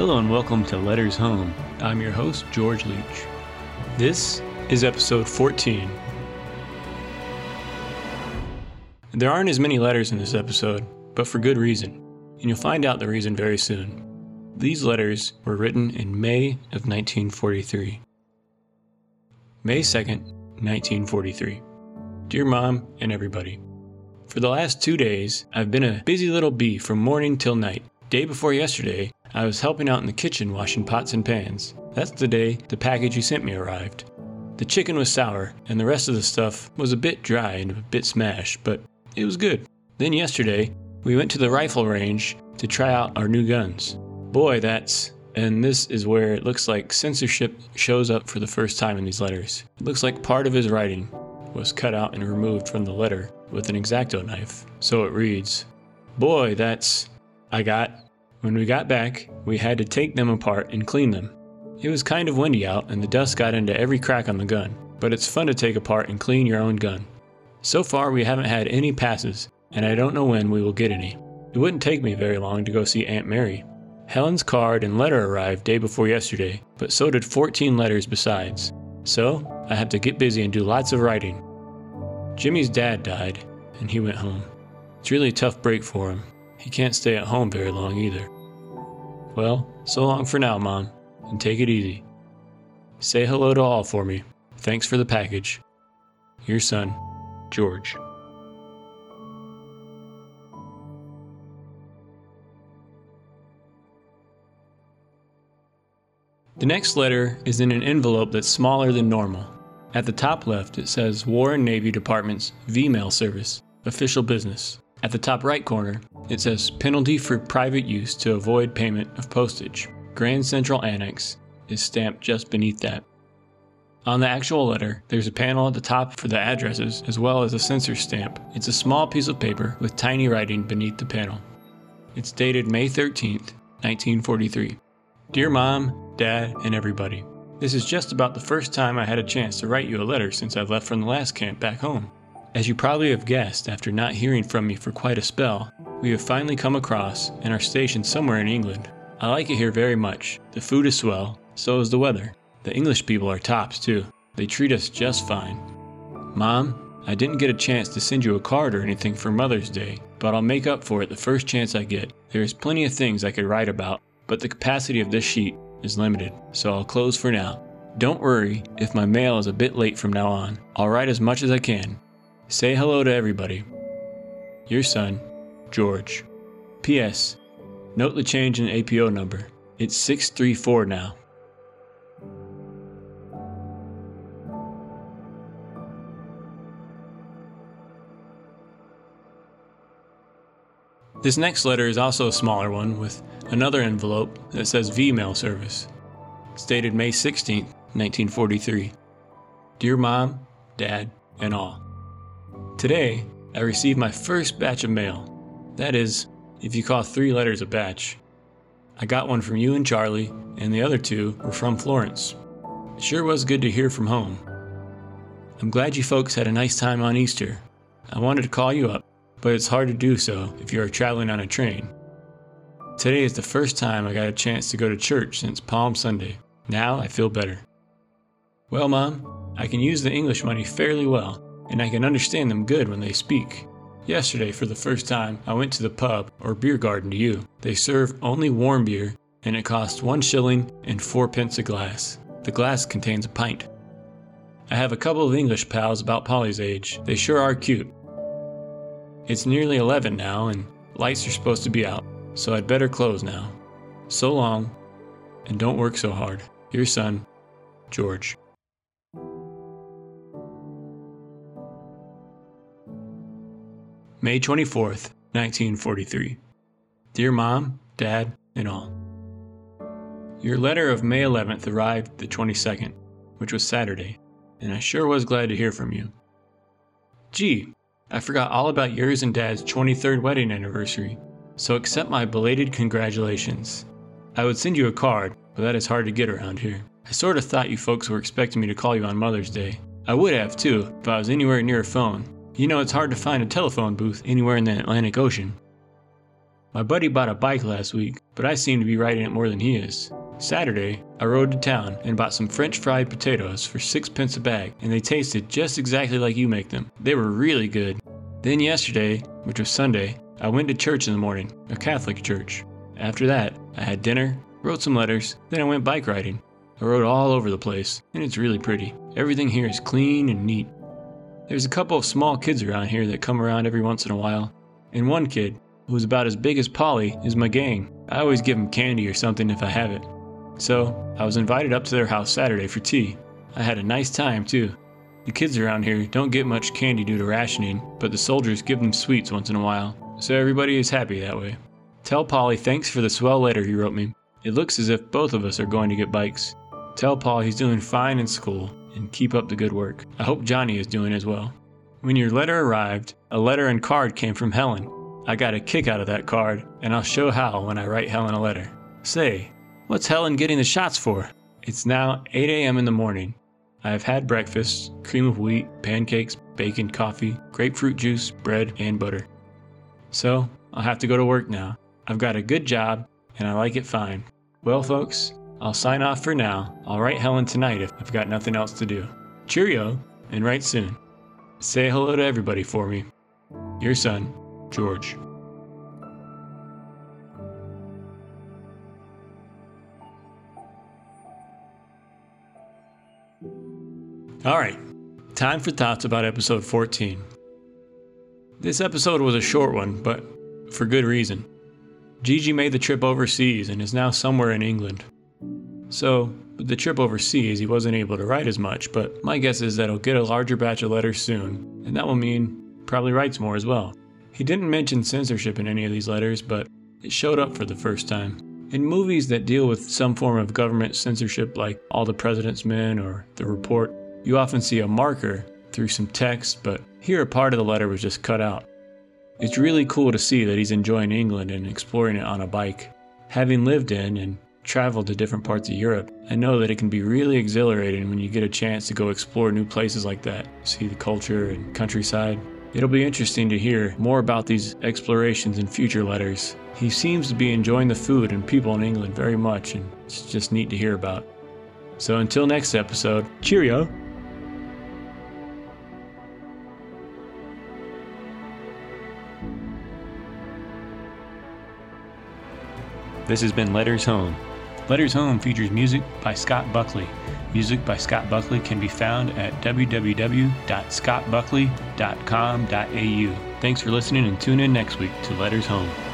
Hello and welcome to Letters Home. I'm your host, George Leach. This is episode 14. There aren't as many letters in this episode, but for good reason, and you'll find out the reason very soon. These letters were written in May of 1943. May 2nd, 1943. Dear Mom and everybody, For the last two days, I've been a busy little bee from morning till night. Day before yesterday, I was helping out in the kitchen washing pots and pans. That's the day the package you sent me arrived. The chicken was sour, and the rest of the stuff was a bit dry and a bit smashed, but it was good. Then yesterday, we went to the rifle range to try out our new guns. Boy, that's. And this is where it looks like censorship shows up for the first time in these letters. It looks like part of his writing was cut out and removed from the letter with an X-Acto knife. So it reads Boy, that's. I got when we got back, we had to take them apart and clean them. It was kind of windy out and the dust got into every crack on the gun, but it's fun to take apart and clean your own gun. So far, we haven't had any passes, and I don't know when we will get any. It wouldn't take me very long to go see Aunt Mary. Helen's card and letter arrived day before yesterday, but so did 14 letters besides. So, I have to get busy and do lots of writing. Jimmy's dad died, and he went home. It's really a tough break for him. He can't stay at home very long either. Well, so long for now, Mom, and take it easy. Say hello to all for me. Thanks for the package. Your son, George. The next letter is in an envelope that's smaller than normal. At the top left, it says War and Navy Department's V-mail service, official business. At the top right corner, it says penalty for private use to avoid payment of postage. Grand Central Annex is stamped just beneath that. On the actual letter, there's a panel at the top for the addresses as well as a censor stamp. It's a small piece of paper with tiny writing beneath the panel. It's dated May 13th, 1943. Dear Mom, Dad, and everybody, this is just about the first time I had a chance to write you a letter since I left from the last camp back home. As you probably have guessed after not hearing from me for quite a spell, we have finally come across and are stationed somewhere in England. I like it here very much. The food is swell, so is the weather. The English people are tops too. They treat us just fine. Mom, I didn't get a chance to send you a card or anything for Mother's Day, but I'll make up for it the first chance I get. There is plenty of things I could write about, but the capacity of this sheet is limited, so I'll close for now. Don't worry if my mail is a bit late from now on. I'll write as much as I can. Say hello to everybody. Your son, George. P.S. Note the change in APO number. It's 634 now. This next letter is also a smaller one with another envelope that says V mail service. It's dated May 16, 1943. Dear Mom, Dad, and all. Today, I received my first batch of mail. That is, if you call three letters a batch. I got one from you and Charlie, and the other two were from Florence. It sure was good to hear from home. I'm glad you folks had a nice time on Easter. I wanted to call you up, but it's hard to do so if you are traveling on a train. Today is the first time I got a chance to go to church since Palm Sunday. Now I feel better. Well, Mom, I can use the English money fairly well, and I can understand them good when they speak. Yesterday, for the first time, I went to the pub, or beer garden to you. They serve only warm beer, and it costs one shilling and four pence a glass. The glass contains a pint. I have a couple of English pals about Polly's age. They sure are cute. It's nearly 11 now, and lights are supposed to be out, so I'd better close now. So long, and don't work so hard. Your son, George. May 24th, 1943. Dear Mom, Dad, and all. Your letter of May 11th arrived the 22nd, which was Saturday, and I sure was glad to hear from you. Gee, I forgot all about yours and Dad's 23rd wedding anniversary, so accept my belated congratulations. I would send you a card, but that is hard to get around here. I sort of thought you folks were expecting me to call you on Mother's Day. I would have too, if I was anywhere near a phone, you know, it's hard to find a telephone booth anywhere in the Atlantic Ocean. My buddy bought a bike last week, but I seem to be riding it more than he is. Saturday, I rode to town and bought some French fried potatoes for sixpence a bag, and they tasted just exactly like you make them. They were really good. Then yesterday, which was Sunday, I went to church in the morning, a Catholic church. After that, I had dinner, wrote some letters, then I went bike riding. I rode all over the place, and it's really pretty. Everything here is clean and neat. There's a couple of small kids around here that come around every once in a while, and one kid, who's about as big as Polly, is my gang. I always give him candy or something if I have it. So, I was invited up to their house Saturday for tea. I had a nice time, too. The kids around here don't get much candy due to rationing, but the soldiers give them sweets once in a while, so everybody is happy that way. Tell Polly thanks for the swell letter he wrote me. It looks as if both of us are going to get bikes. Tell Paul he's doing fine in school and keep up the good work. I hope Johnny is doing as well. When your letter arrived, a letter and card came from Helen. I got a kick out of that card, and I'll show how when I write Helen a letter. Say, what's Helen getting the shots for? It's now 8 a.m. in the morning. I have had breakfast cream of wheat, pancakes, bacon, coffee, grapefruit juice, bread, and butter. So, I'll have to go to work now. I've got a good job, and I like it fine. Well, folks, I'll sign off for now. I'll write Helen tonight if I've got nothing else to do. Cheerio, and write soon. Say hello to everybody for me. Your son, George. All right, time for thoughts about episode 14. This episode was a short one, but for good reason. Gigi made the trip overseas and is now somewhere in England. So, the trip overseas, he wasn't able to write as much, but my guess is that he'll get a larger batch of letters soon, and that will mean probably writes more as well. He didn't mention censorship in any of these letters, but it showed up for the first time. In movies that deal with some form of government censorship, like All the President's Men or The Report, you often see a marker through some text, but here a part of the letter was just cut out. It's really cool to see that he's enjoying England and exploring it on a bike. Having lived in and traveled to different parts of Europe, I know that it can be really exhilarating when you get a chance to go explore new places like that, see the culture and countryside. It'll be interesting to hear more about these explorations in future letters. He seems to be enjoying the food and people in England very much, and it's just neat to hear about. So until next episode, cheerio! This has been Letters Home. Letters Home features music by Scott Buckley. Music by Scott Buckley can be found at www.scottbuckley.com.au. Thanks for listening and tune in next week to Letters Home.